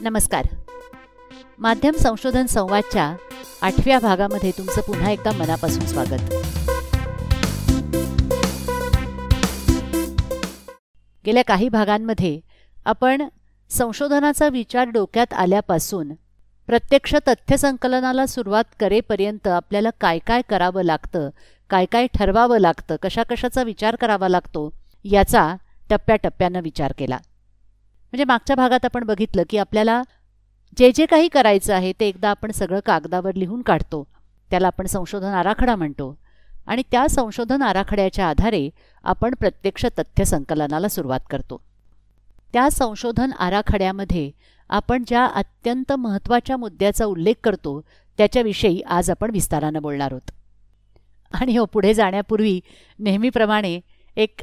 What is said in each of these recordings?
नमस्कार. माध्यम संशोधन संवादच्या आठव्या भागामध्ये तुमचं पुन्हा एकदा मनापासून स्वागत. गेल्या काही भागांमध्ये आपण संशोधनाचा विचार डोक्यात आल्यापासून प्रत्यक्ष तथ्य संकलनाला सुरुवात करेपर्यंत आपल्याला काय काय करावं लागतं काय काय ठरवावं लागतं कशा कशाचा विचार करावा लागतो याचा टप्प्याटप्प्यानं विचार केला. म्हणजे मागच्या भागात आपण बघितलं की आपल्याला जे जे काही करायचं आहे ते एकदा आपण सगळं कागदावर लिहून काढतो. त्याला आपण संशोधन आराखडा म्हणतो. आणि त्या संशोधन आराखड्याच्या आधारे आपण प्रत्यक्ष तथ्य संकलनाला सुरुवात करतो. त्या संशोधन आराखड्यामध्ये आपण ज्या अत्यंत महत्त्वाच्या मुद्द्याचा उल्लेख करतो त्याच्याविषयी आज आपण विस्तारानं बोलणार आहोत. आणि हो पुढे जाण्यापूर्वी नेहमीप्रमाणे एक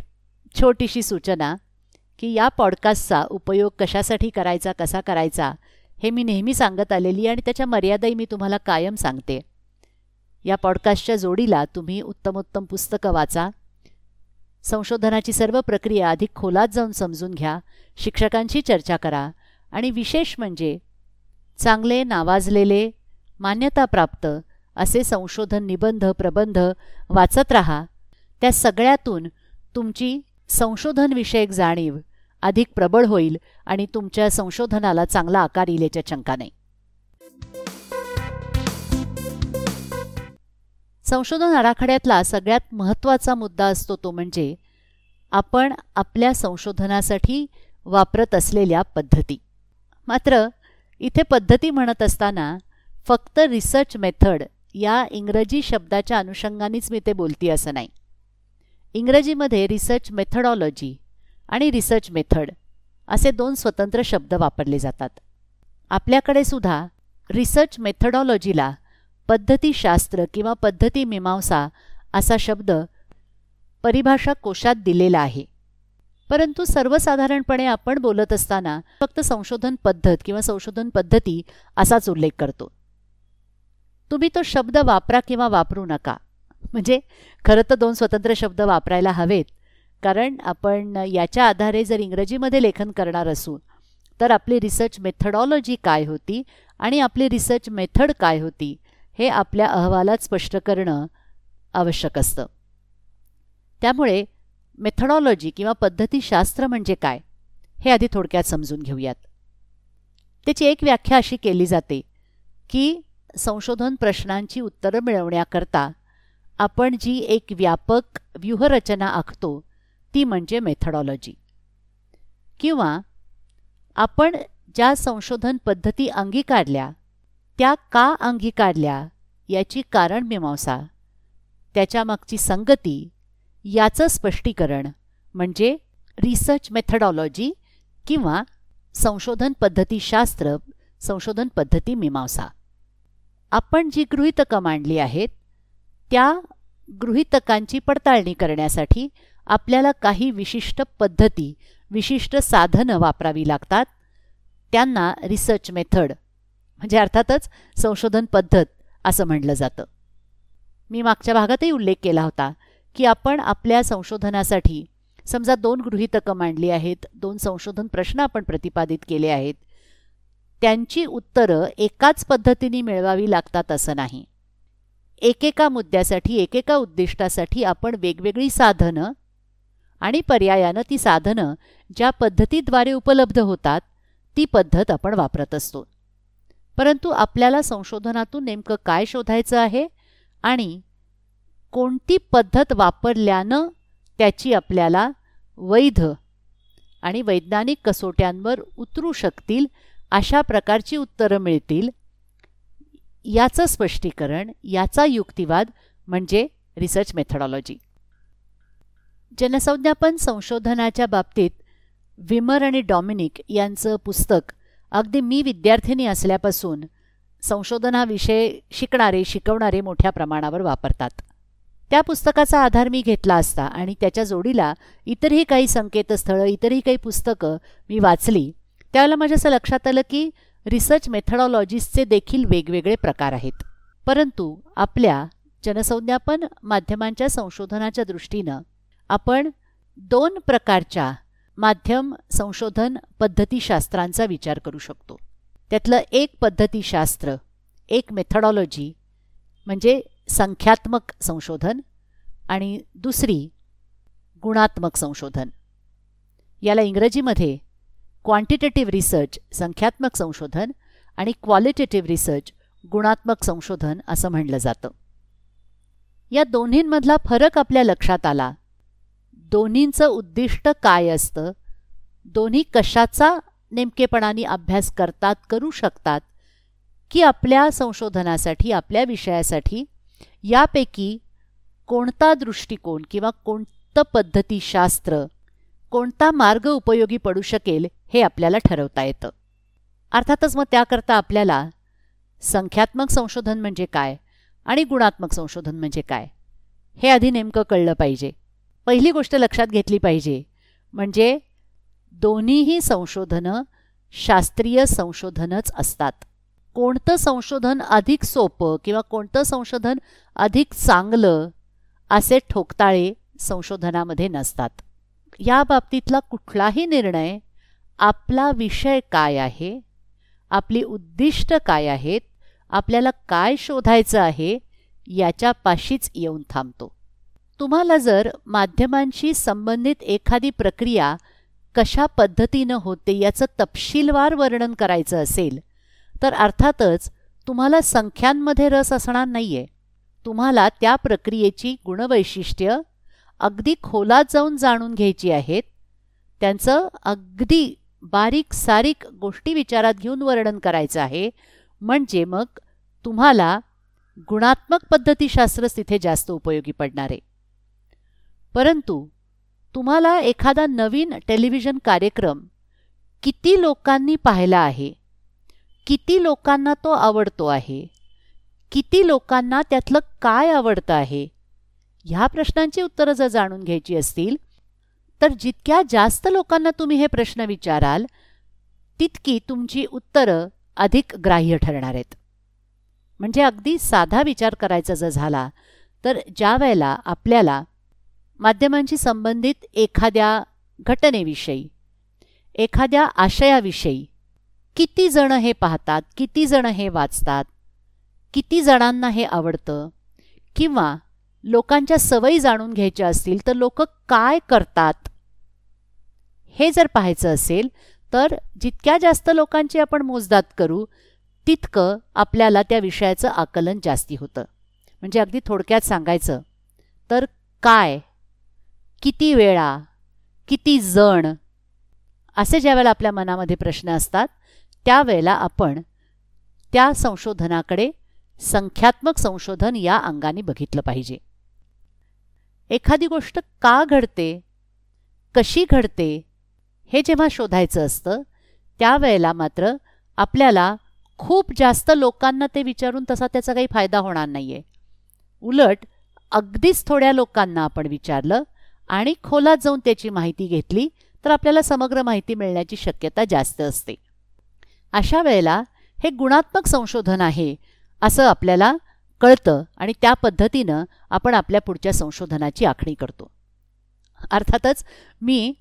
छोटीशी सूचना. की या पॉडकास्टचा उपयोग कशासाठी करायचा कसा करायचा हे मी नेहमी सांगत आलेली आणि त्याच्या मर्यादाही मी तुम्हाला कायम सांगते. या पॉडकास्टच्या जोडीला तुम्ही उत्तमोत्तम पुस्तकं वाचा संशोधनाची सर्व प्रक्रिया अधिक खोलात जाऊन समजून घ्या शिक्षकांशी चर्चा करा आणि विशेष म्हणजे चांगले नावाजलेले मान्यताप्राप्त असे संशोधन निबंध प्रबंध वाचत राहा. त्या सगळ्यातून तुमची संशोधनविषयक जाणीव अधिक प्रबळ होईल आणि तुमच्या संशोधनाला चांगला आकार येईल याच्या शंका नाही संशोधन आराखड्यातला सगळ्यात महत्त्वाचा मुद्दा असतो तो म्हणजे आपण आपल्या संशोधनासाठी वापरत असलेल्या पद्धती. मात्र इथे पद्धती म्हणत असताना फक्त रिसर्च मेथड या इंग्रजी शब्दाच्या अनुषंगानेच मी ते बोलती असं नाही. इंग्रजीमध्ये रिसर्च मेथडॉलॉजी आणि रिसर्च मेथड असे दोन स्वतंत्र शब्द वापरले जातात. आपल्याकडे सुद्धा रिसर्च मेथडॉलॉजीला पद्धतीशास्त्र किंवा पद्धती मीमांसा असा शब्द परिभाषा कोशात दिलेला आहे. परंतु सर्वसाधारणपणे आपण बोलत असताना फक्त संशोधन पद्धत किंवा संशोधन पद्धती असाच उल्लेख करतो. तुम्ही तो शब्द वापरा किंवा वापरू नका. म्हणजे खरं तर दोन स्वतंत्र शब्द वापरायला हवेत. कारण आपण याच्या आधारे जर इंग्रजीमध्ये लेखन करणार असू तर आपली रिसर्च मेथडॉलॉजी काय होती आणि आपली रिसर्च मेथड काय होती हे आपल्या अहवालात स्पष्ट करणं आवश्यक असतं. त्यामुळे मेथडॉलॉजी किंवा पद्धतीशास्त्र म्हणजे काय हे आधी थोडक्यात समजून घेऊयात. त्याची एक व्याख्या अशी केली जाते की संशोधन प्रश्नांची उत्तरं मिळवण्याकरता आपण जी एक व्यापक व्यूहरचना आखतो ती म्हणजे मेथडॉलॉजी किंवा आपण ज्या संशोधन पद्धती अंगीकारल्या त्या का अंगीकारल्या याची कारणमीमांसा त्याच्यामागची संगती याचं स्पष्टीकरण म्हणजे रिसर्च मेथडॉलॉजी किंवा संशोधन पद्धतीशास्त्र संशोधन पद्धती मीमांसा. आपण जी गृहितकं मांडली आहेत त्या गृहितकांची पडताळणी करण्यासाठी आपल्याला काही विशिष्ट पद्धती विशिष्ट साधनं वापरावी लागतात. त्यांना रिसर्च मेथड म्हणजे अर्थातच संशोधन पद्धत असं म्हटलं जातं. मी मागच्या भागातही उल्लेख केला होता की आपण आपल्या संशोधनासाठी समजा दोन गृहितकं मांडली आहेत दोन संशोधन प्रश्न आपण प्रतिपादित केले आहेत त्यांची उत्तरं एकाच पद्धतीने मिळवावी लागतात असं नाही. एकेका मुद्द्यासाठी एकेका उद्दिष्टासाठी आपण वेगवेगळी साधनं आणि पर्यायानं ती साधनं ज्या पद्धतीद्वारे उपलब्ध होतात ती पद्धत आपण वापरत असतो. परंतु आपल्याला संशोधनातून नेमकं काय शोधायचं आहे आणि कोणती पद्धत वापरल्यानं त्याची आपल्याला वैध आणि वैज्ञानिक कसोट्यांवर उतरू शकतील अशा प्रकारची उत्तरं मिळतील याचं स्पष्टीकरण याचा युक्तिवाद म्हणजे रिसर्च मेथडॉलॉजी जनसंज्ञापन संशोधनाच्या बाबतीत विमर आणि डॉमिनिक यांचं पुस्तक अगदी मी विद्यार्थिनी असल्यापासून संशोधन हा विषय शिकणारे शिकवणारे मोठ्या प्रमाणावर वापरतात. त्या पुस्तकाचा आधार मी घेतला असता आणि त्याच्या जोडीला इतरही काही संकेतस्थळं इतरही काही पुस्तकं मी वाचली त्यावेळेला माझ्या असं लक्षात आलं की रिसर्च मेथडॉलॉजीजचे देखील वेगवेगळे प्रकार आहेत. परंतु आपल्या जनसंज्ञापन माध्यमांच्या संशोधनाच्या दृष्टीनं आपण दोन प्रकारच्या माध्यम संशोधन पद्धतीशास्त्रांचा विचार करू शकतो. त्यातलं एक पद्धतीशास्त्र एक मेथडॉलॉजी म्हणजे संख्यात्मक संशोधन आणि दुसरी गुणात्मक संशोधन. याला इंग्रजीमध्ये क्वांटिटेटिव्ह रिसर्च संख्यात्मक संशोधन आणि क्वालिटेटिव्ह रिसर्च गुणात्मक संशोधन असं म्हणलं जातं. या दोन्हींमधला फरक आपल्या लक्षात आला. दोन्हींचं उद्दिष्ट काय असतं? दोन्ही कशाचा नेमकेपणाने अभ्यास करतात करू शकतात? की आपल्या संशोधनासाठी आपल्या विषयासाठी? यापैकी कोणता दृष्टिकोन किंवा कोणतं पद्धतीशास्त्र कोणता मार्ग उपयोगी पडू शकेल हे आपल्याला ठरवता येतं. अर्थातच मग त्याकरता आपल्याला संख्यात्मक संशोधन म्हणजे काय आणि गुणात्मक संशोधन म्हणजे काय हे आधी नेमकं कळलं पाहिजे. पहिली गोष्ट लक्षात घेतली पाहिजे म्हणजे दोन्हीही संशोधनं शास्त्रीय संशोधनच असतात. कोणतं संशोधन अधिक सोपं किंवा कोणतं संशोधन अधिक चांगलं असे ठोकताळे संशोधनामध्ये नसतात. या बाबतीतला कुठलाही निर्णय आपला विषय काय आहे आपली उद्दिष्ट काय आहेत आपल्याला काय शोधायचं आहे याच्यापाशीच येऊन थांबतो. तुम्हाला जर माध्यमांशी संबंधित एखादी प्रक्रिया कशा पद्धतीनं होते याचं तपशीलवार वर्णन करायचं असेल तर अर्थातच तुम्हाला संख्यांमध्ये रस असणार नाहीये. तुम्हाला त्या प्रक्रियेची गुणवैशिष्ट्य अगदी खोलात जाऊन जाणून घ्यायची आहेत त्यांचं अगदी बारीक सारीक गोष्टी विचारात घेऊन वर्णन करायचं आहे. म्हणजे मग तुम्हाला गुणात्मक पद्धतीशास्त्रच तिथे जास्त उपयोगी पडणार आहे. परंतु तुम्हाला एखादा नवीन टेलिव्हिजन कार्यक्रम किती लोकांनी पाहिला आहे किती लोकांना तो आवडतो आहे किती लोकांना त्यातलं काय आवडतं आहे ह्या प्रश्नांची उत्तरं जर जाणून घ्यायची असतील तर जितक्या जास्त लोकांना तुम्ही हे प्रश्न विचाराल तितकी तुमची उत्तरं अधिक ग्राह्य ठरणार आहेत. म्हणजे अगदी साधा विचार करायचा जर झाला तर ज्या वेळेला आपल्याला माध्यमांशी संबंधित एखाद्या घटनेविषयी एखाद्या आशयाविषयी किती जण हे पाहतात किती जण हे वाचतात किती जणांना हे आवडतं किंवा लोकांच्या सवयी जाणून घ्यायच्या असतील तर लोक काय करतात? हे जर पाहायचं असेल तर जितक्या जास्त लोकांची आपण मोजदात करू तितकं आपल्याला त्या विषयाचं आकलन जास्ती होतं. म्हणजे अगदी थोडक्यात सांगायचं तर काय किती वेळा किती जण असे ज्यावेळेला आपल्या मनामध्ये प्रश्न असतात त्यावेळेला आपण त्या संशोधनाकडे संख्यात्मक संशोधन या अंगाने बघितलं पाहिजे. एखादी गोष्ट का घडते कशी घडते हे जेव्हा शोधायचं असतं त्यावेळेला मात्र आपल्याला खूप जास्त लोकांना ते विचारून तसा त्याचा काही फायदा होणार नाही आहे उलट अगदीच थोड्या लोकांना आपण विचारलं आणि खोलात जाऊन त्याची माहिती घेतली तर आपल्याला समग्र माहिती मिळण्याची शक्यता जास्त असते. अशा वेळेला हे गुणात्मक संशोधन आहे असं आपल्याला कळतं आणि त्या पद्धतीनं आपण आपल्या पुढच्या संशोधनाची आखणी करतो. अर्थातच मी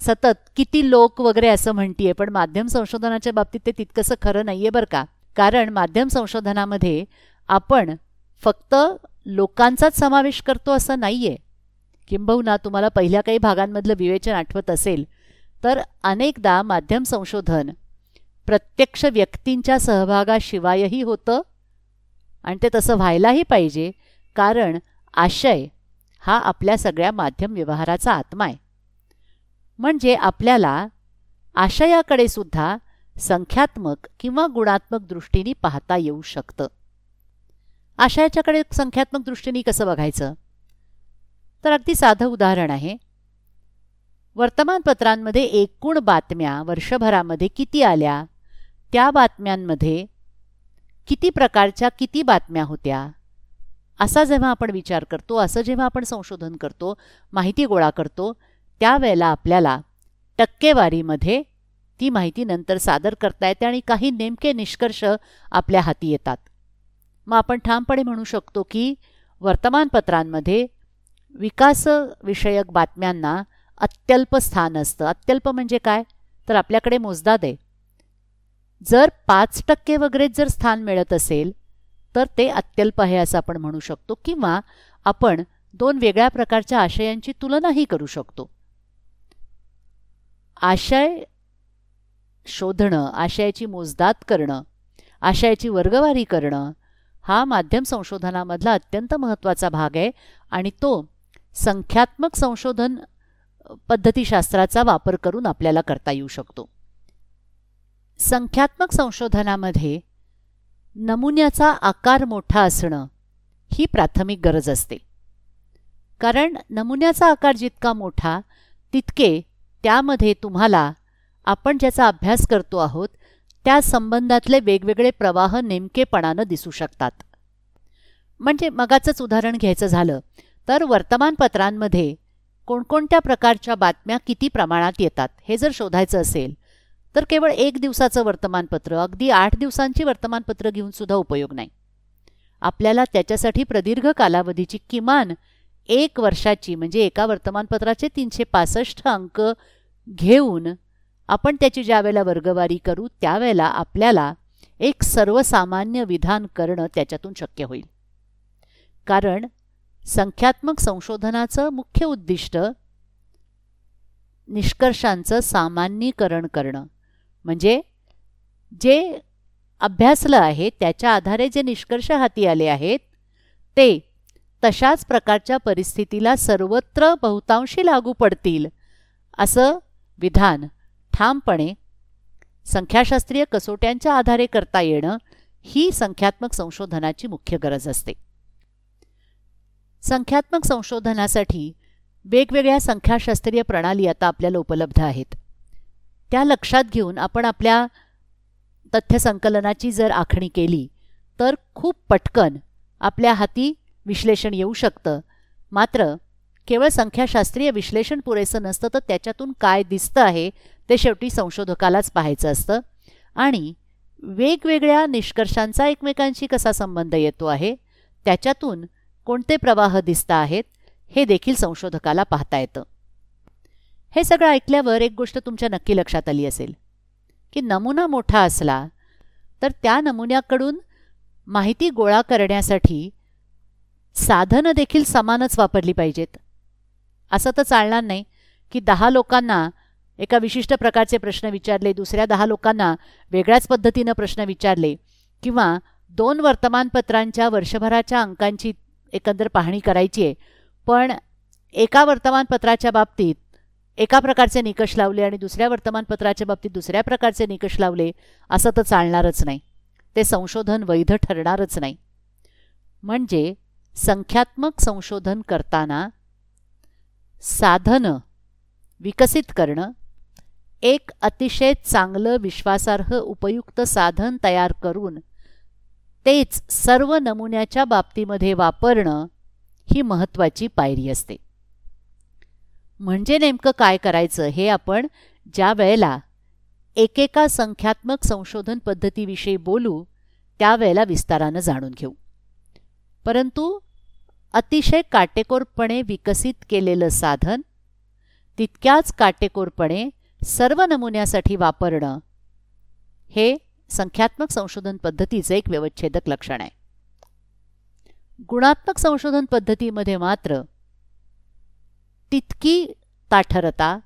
सतत किती लोक वगैरे असं म्हणतीये पण माध्यम संशोधनाच्या बाबतीत ते तितकंसं खरं नाही आहे बरं का? कारण माध्यम संशोधनामध्ये आपण फक्त लोकांचाच समावेश करतो असं आहे किंबहुना तुम्हाला पहिल्या काही भागांमधलं विवेचन आठवत असेल तर अनेकदा माध्यम संशोधन प्रत्यक्ष व्यक्तींच्या सहभागाशिवायही होतं आणि ते तसं व्हायलाही पाहिजे कारण आशय हा आपल्या सगळ्या माध्यम व्यवहाराचा आत्मा आहे. म्हणजे आपल्याला आशयाकडे सुद्धा संख्यात्मक किंवा गुणात्मक दृष्टीने पाहता येऊ शकतं. आशयाच्याकडे संख्यात्मक दृष्टीने कसं बघायचं? तर अगदी साधं उदाहरण आहे. वर्तमानपत्रांमध्ये एकूण बातम्या वर्षभरामध्ये किती आल्या? त्या बातम्यांमध्ये किती प्रकारच्या किती बातम्या होत्या? असा जेव्हा आपण विचार करतो असं जेव्हा आपण संशोधन करतो माहिती गोळा करतो त्यावेळेला आपल्याला टक्केवारीमध्ये ती माहिती नंतर सादर करता येते आणि काही नेमके निष्कर्ष आपल्या हाती येतात. मग आपण ठामपणे म्हणू शकतो की वर्तमानपत्रांमध्ये विकासविषयक बातम्यांना अत्यल्प स्थान असतं. अत्यल्प म्हणजे काय? तर आपल्याकडे मोजदाद आहे. जर पाच टक्के वगैरे जर स्थान मिळत असेल तर ते अत्यल्प आहे असं आपण म्हणू शकतो. किंवा आपण दोन वेगळ्या प्रकारच्या आशयांची तुलनाही करू शकतो. आशय शोधणं आशयाची मोजदात करणं आशयाची वर्गवारी करणं हा माध्यम संशोधनामधला अत्यंत महत्त्वाचा भाग आहे आणि तो संख्यात्मक संशोधन पद्धतीशास्त्राचा वापर करून आपल्याला करता येऊ शकतो. संख्यात्मक संशोधनामध्ये नमुन्याचा आकार मोठा असणं ही प्राथमिक गरज असते. कारण नमुन्याचा आकार जितका मोठा तितके त्यामध्ये तुम्हाला आपण ज्याचा अभ्यास करतो आहोत त्या संबंधातले वेगवेगळे प्रवाह नेमकेपणानं दिसू शकतात. म्हणजे मगाचंच उदाहरण घ्यायचं झालं तर वर्तमानपत्रांमध्ये कोणकोणत्या प्रकारच्या बातम्या किती प्रमाणात येतात हे जर शोधायचं असेल तर केवळ एक दिवसाचं वर्तमानपत्र अगदी आठ दिवसांची वर्तमानपत्र घेऊन सुद्धा उपयोग नाही. आपल्याला त्याच्यासाठी प्रदीर्घ कालावधीची किमान एक वर्षाची म्हणजे एका वर्तमानपत्राचे तीनशे पासष्ट अंक घेऊन आपण त्याची ज्यावेळेला वर्गवारी करू त्यावेळेला आपल्याला एक सर्वसामान्य विधान करणं त्याच्यातून शक्य होईल. कारण संख्यात्मक संशोधनाचं मुख्य उद्दिष्ट निष्कर्षांचं सामान्यीकरण करणं. म्हणजे जे अभ्यासलं आहे त्याच्या आधारे जे निष्कर्ष हाती आले आहेत ते तशाच प्रकारच्या परिस्थितीला सर्वत्र बहुतांशी लागू पडतील असं विधान ठामपणे संख्याशास्त्रीय कसोट्यांच्या आधारे करता येणं ही संख्यात्मक संशोधनाची मुख्य गरज असते. संख्यात्मक संशोधनासाठी वेगवेगळ्या संख्याशास्त्रीय प्रणाली आता आपल्याला उपलब्ध आहेत. त्या लक्षात घेऊन आपण आपल्या तथ्य संकलनाची जर आखणी केली तर खूप पटकन आपल्या हाती विश्लेषण येऊ शकतं. मात्र केवळ संख्याशास्त्रीय विश्लेषण पुरेसं नसतं तर त्याच्यातून काय दिसतं आहे ते शेवटी संशोधकालाच पाहायचं असतं. आणि वेगवेगळ्या निष्कर्षांचा एकमेकांशी कसा संबंध येतो आहे त्याच्यातून कोणते प्रवाह दिसत आहेत हे देखील संशोधकाला पाहता येतं. हे सगळं ऐकल्यावर एक गोष्ट तुमच्या नक्की लक्षात आली असेल की नमुना मोठा असला तर त्या नमुन्याकडून माहिती गोळा करण्यासाठी साधनं देखील समानच वापरली पाहिजेत. असं तर चालणार नाही की दहा लोकांना एका विशिष्ट प्रकारचे प्रश्न विचारले दुसऱ्या दहा लोकांना वेगळ्याच पद्धतीनं प्रश्न विचारले किंवा दोन वर्तमानपत्रांच्या वर्षभराच्या अंकांची एकंदर पाहणी करायची आहे पण एका वर्तमानपत्राच्या बाबतीत एका प्रकारचे निकष लावले आणि दुसऱ्या वर्तमानपत्राच्या बाबतीत दुसऱ्या प्रकारचे निकष लावले असं तर चालणारच नाही. ते संशोधन वैध ठरणारच नाही. म्हणजे संख्यात्मक संशोधन करताना साधनं विकसित करणं एक अतिशय चांगलं विश्वासार्ह उपयुक्त साधन तयार करून तेच सर्व नमुन्याच्या बाबतीमध्ये वापरणं ही महत्त्वाची पायरी असते. म्हणजे नेमकं काय करायचं हे आपण ज्या वेळेला एकेका संख्यात्मक संशोधन पद्धतीविषयी बोलू त्यावेळेला विस्तारानं जाणून घेऊ. परंतु अतिशय काटेकोरपणे विकसित केलेलं साधन तितक्याच काटेकोरपणे सर्व नमुन्यासाठी वापरणं हे संख्यात्मक संशोधन पद्धतीचं एक व्यवच्छेदक लक्षण आहे. गुणात्मक संशोधन पद्धतीमध्ये मात्र तितकी ताठरता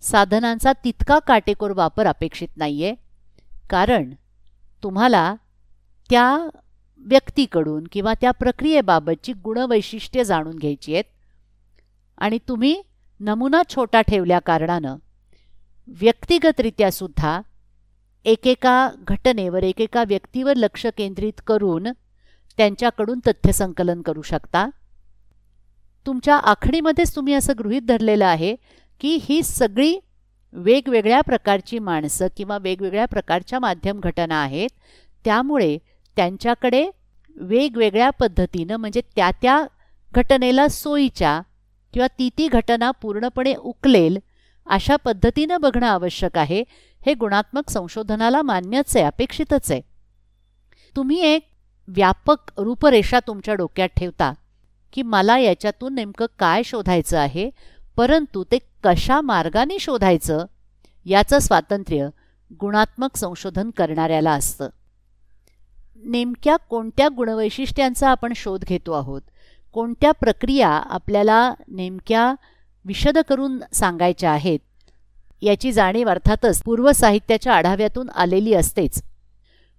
साधनांचा तितका काटेकोर वापर अपेक्षित नाही आहे कारण तुम्हाला त्या व्यक्तीकडून किंवा त्या प्रक्रियेबाबतची गुणवैशिष्ट्ये जाणून घ्यायची आहेत. आणि तुम्ही नमुना छोटा ठेवल्या कारणानं व्यक्तिगतरित्या सुद्धा एकेका घटनेवर एकेका व्यक्तीवर लक्ष केंद्रित करून त्यांच्याकडून तथ्यसंकलन करू शकता. तुमच्या आखणीमध्येच तुम्ही असं गृहीत धरलेलं आहे की ही सगळी वेगवेगळ्या प्रकारची माणसं किंवा वेगवेगळ्या प्रकारच्या माध्यम घटना आहेत त्यामुळे त्यांच्याकडे वेगवेगळ्या पद्धतीनं म्हणजे त्या त्या घटनेला सोयीच्या किंवा ती ती घटना पूर्णपणे उकलेल अशा पद्धतीनं बघणं आवश्यक आहे. हे गुणात्मक संशोधनाला मान्यच आहे अपेक्षितच आहे. तुम्ही एक व्यापक रूपरेषा तुमच्या डोक्यात ठेवता. की मला याच्यातून नेमकं काय शोधायचं आहे परंतु ते कशा मार्गाने शोधायचं याचं स्वातंत्र्य गुणात्मक संशोधन करणाऱ्याला असतं. नेमक्या कोणत्या गुणवैशिष्ट्यांचा आपण शोध घेतो आहोत कोणत्या प्रक्रिया आपल्याला नेमक्या विशद करून सांगायच्या आहेत याची जाणीव अर्थातच पूर्व साहित्याच्या आढाव्यातून आलेली असतेच.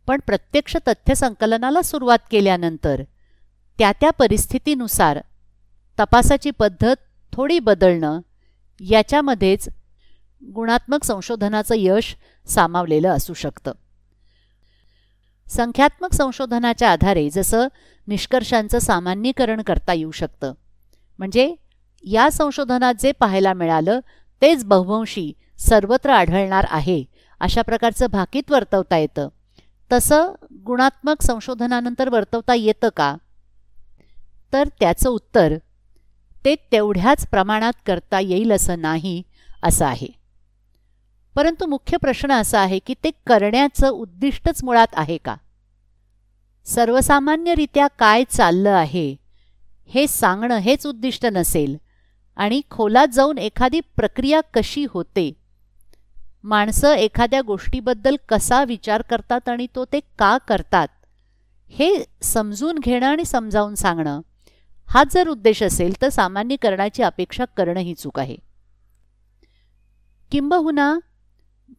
पण प्रत्यक्ष तथ्य संकलनाला सुरुवात केल्यानंतर त्या त्या परिस्थितीनुसार तपासाची पद्धत थोडी बदलणं याच्यामध्येच गुणात्मक संशोधनाचं यश सामावलेलं असू शकतं. संख्यात्मक संशोधनाच्या आधारे जसं निष्कर्षांचं सामान्यीकरण करता येऊ शकतं. म्हणजे या संशोधनात जे पाहायला मिळालं तेच बहुवंशी सर्वत्र आढळणार आहे अशा प्रकारचं भाकीत वर्तवता येतं. तसं गुणात्मक संशोधनानंतर वर्तवता येतं का? तर त्याचं उत्तर ते तेवढ्याच प्रमाणात करता येईल असं नाही असं आहे. परंतु मुख्य प्रश्न असा आहे की ते करण्याचं उद्दिष्टच मुळात आहे का? सर्वसामान्यरित्या काय चाललं आहे हे सांगणं हेच उद्दिष्ट नसेल आणि खोलात जाऊन एखादी प्रक्रिया कशी होते माणसं एखाद्या गोष्टीबद्दल कसा विचार करतात आणि तो ते का करतात हे समजून घेणं आणि समजावून सांगणं हाच जर उद्देश असेल तर सामान्यीकरणाची अपेक्षा करणं ही चूक आहे. किंबहुना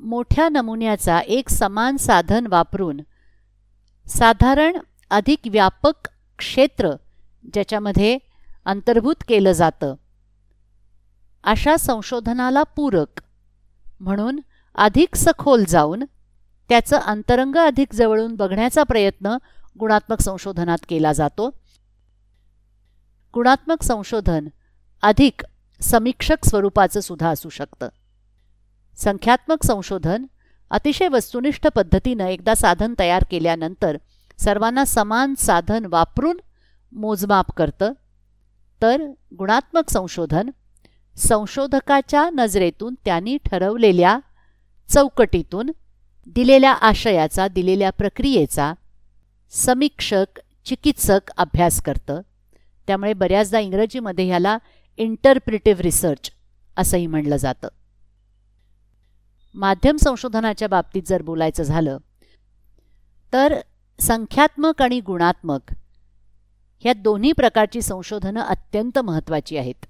मोठ्या नमुन्याचा एक समान साधन वापरून साधारण अधिक व्यापक क्षेत्र ज्याच्यामध्ये अंतर्भूत केलं जातं अशा संशोधनाला पूरक म्हणून अधिक सखोल जाऊन त्याचं अंतरंग अधिक जवळून बघण्याचा प्रयत्न गुणात्मक संशोधनात केला जातो. गुणात्मक संशोधन अधिक समीक्षक स्वरूपाचं सुद्धा असू शकतं. संख्यात्मक संशोधन अतिशय वस्तुनिष्ठ पद्धतीनं एकदा साधन तयार केल्यानंतर सर्वांना समान साधन वापरून मोजमाप करतं. तर गुणात्मक संशोधन संशोधकाच्या नजरेतून त्यांनी ठरवलेल्या चौकटीतून दिलेल्या आशयाचा दिलेल्या प्रक्रियेचा समीक्षक चिकित्सक अभ्यास करतं. त्यामुळे बऱ्याचदा इंग्रजीमध्ये ह्याला इंटरप्रिटिव्ह रिसर्च असंही म्हणलं जातं. माध्यम संशोधनाच्या बाबतीत जर बोलायचं झालं तर संख्यात्मक आणि गुणात्मक ह्या दोन्ही प्रकारची संशोधनं अत्यंत महत्त्वाची आहेत.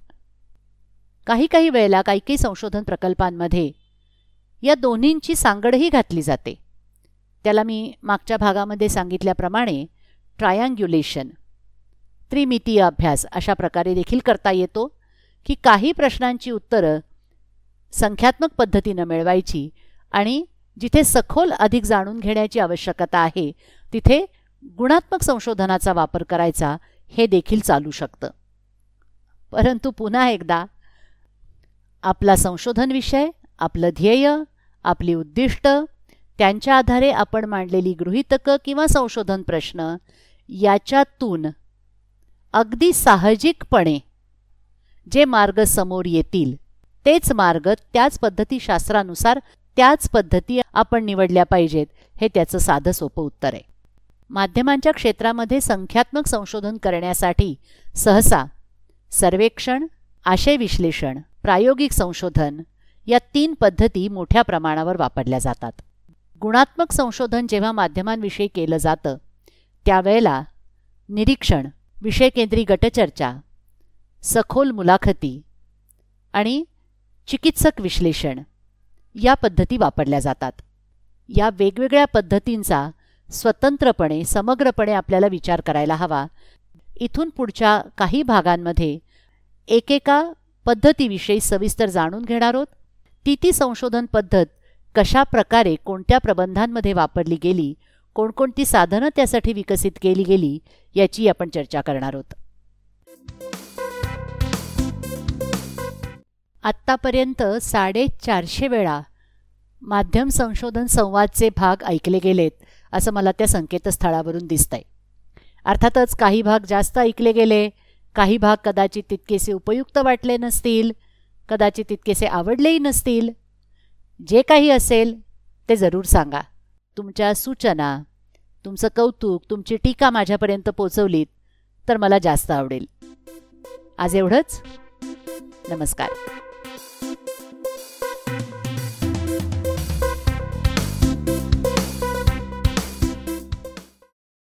काही काही वेळेला काही काही संशोधन प्रकल्पांमध्ये या दोन्हींची सांगडही घातली जाते. त्याला मी मागच्या भागामध्ये सांगितल्याप्रमाणे ट्रायंग्युलेशन त्रिमितीय अभ्यास अशा प्रकारे देखील करता येतो की काही प्रश्नांची उत्तरं संख्यात्मक पद्धतीनं मिळवायची आणि जिथे सखोल अधिक जाणून घेण्याची आवश्यकता आहे तिथे गुणात्मक संशोधनाचा वापर करायचा हे देखील चालू शकतं. परंतु पुन्हा एकदा आपला संशोधन विषय आपलं ध्येय आपली उद्दिष्ट त्यांच्या आधारे आपण मांडलेली गृहितकं किंवा संशोधन प्रश्न याच्यातून अगदी साहजिकपणे जे मार्ग समोर येतील तेच मार्ग त्याच पद्धतीशास्त्रानुसार त्याच पद्धती आपण निवडल्या पाहिजेत हे त्याचं साधं सोपं उत्तर आहे. माध्यमांच्या क्षेत्रामध्ये संख्यात्मक संशोधन करण्यासाठी सहसा सर्वेक्षण आशय विश्लेषण प्रायोगिक संशोधन या तीन पद्धती मोठ्या प्रमाणावर वापरल्या जातात. गुणात्मक संशोधन जेव्हा माध्यमांविषयी केलं जातं त्यावेळेला निरीक्षण विषयकेंद्री गटचर्चा सखोल मुलाखती आणि चिकित्सक विश्लेषण या पद्धती वापरल्या जातात. या वेगवेगळ्या पद्धतींचा स्वतंत्रपणे समग्रपणे आपल्याला विचार करायला हवा. इथून पुढच्या काही भागांमध्ये एकेका पद्धतीविषयी सविस्तर जाणून घेणार आहोत. ती ती संशोधन पद्धत कशा प्रकारे कोणत्या प्रबंधांमध्ये वापरली गेली कोणकोणती साधनं त्यासाठी विकसित केली गेली याची आपण चर्चा करणार आहोत. आत्तापर्यंत साडेचारशे वेळा माध्यम संशोधन संवादचे भाग ऐकले गेलेत असं मला त्या संकेतस्थळावरून दिसतंय. अर्थातच काही भाग जास्त ऐकले गेले काही भाग कदाचित तितकेसे उपयुक्त वाटले नसतील कदाचित तितकेसे आवडलेही नसतील. जे काही असेल ते जरूर सांगा. तुमच्या सूचना तुमचं कौतुक तुमची टीका माझ्यापर्यंत पोचवलीत तर मला जास्त आवडेल. आज एवढंच. नमस्कार.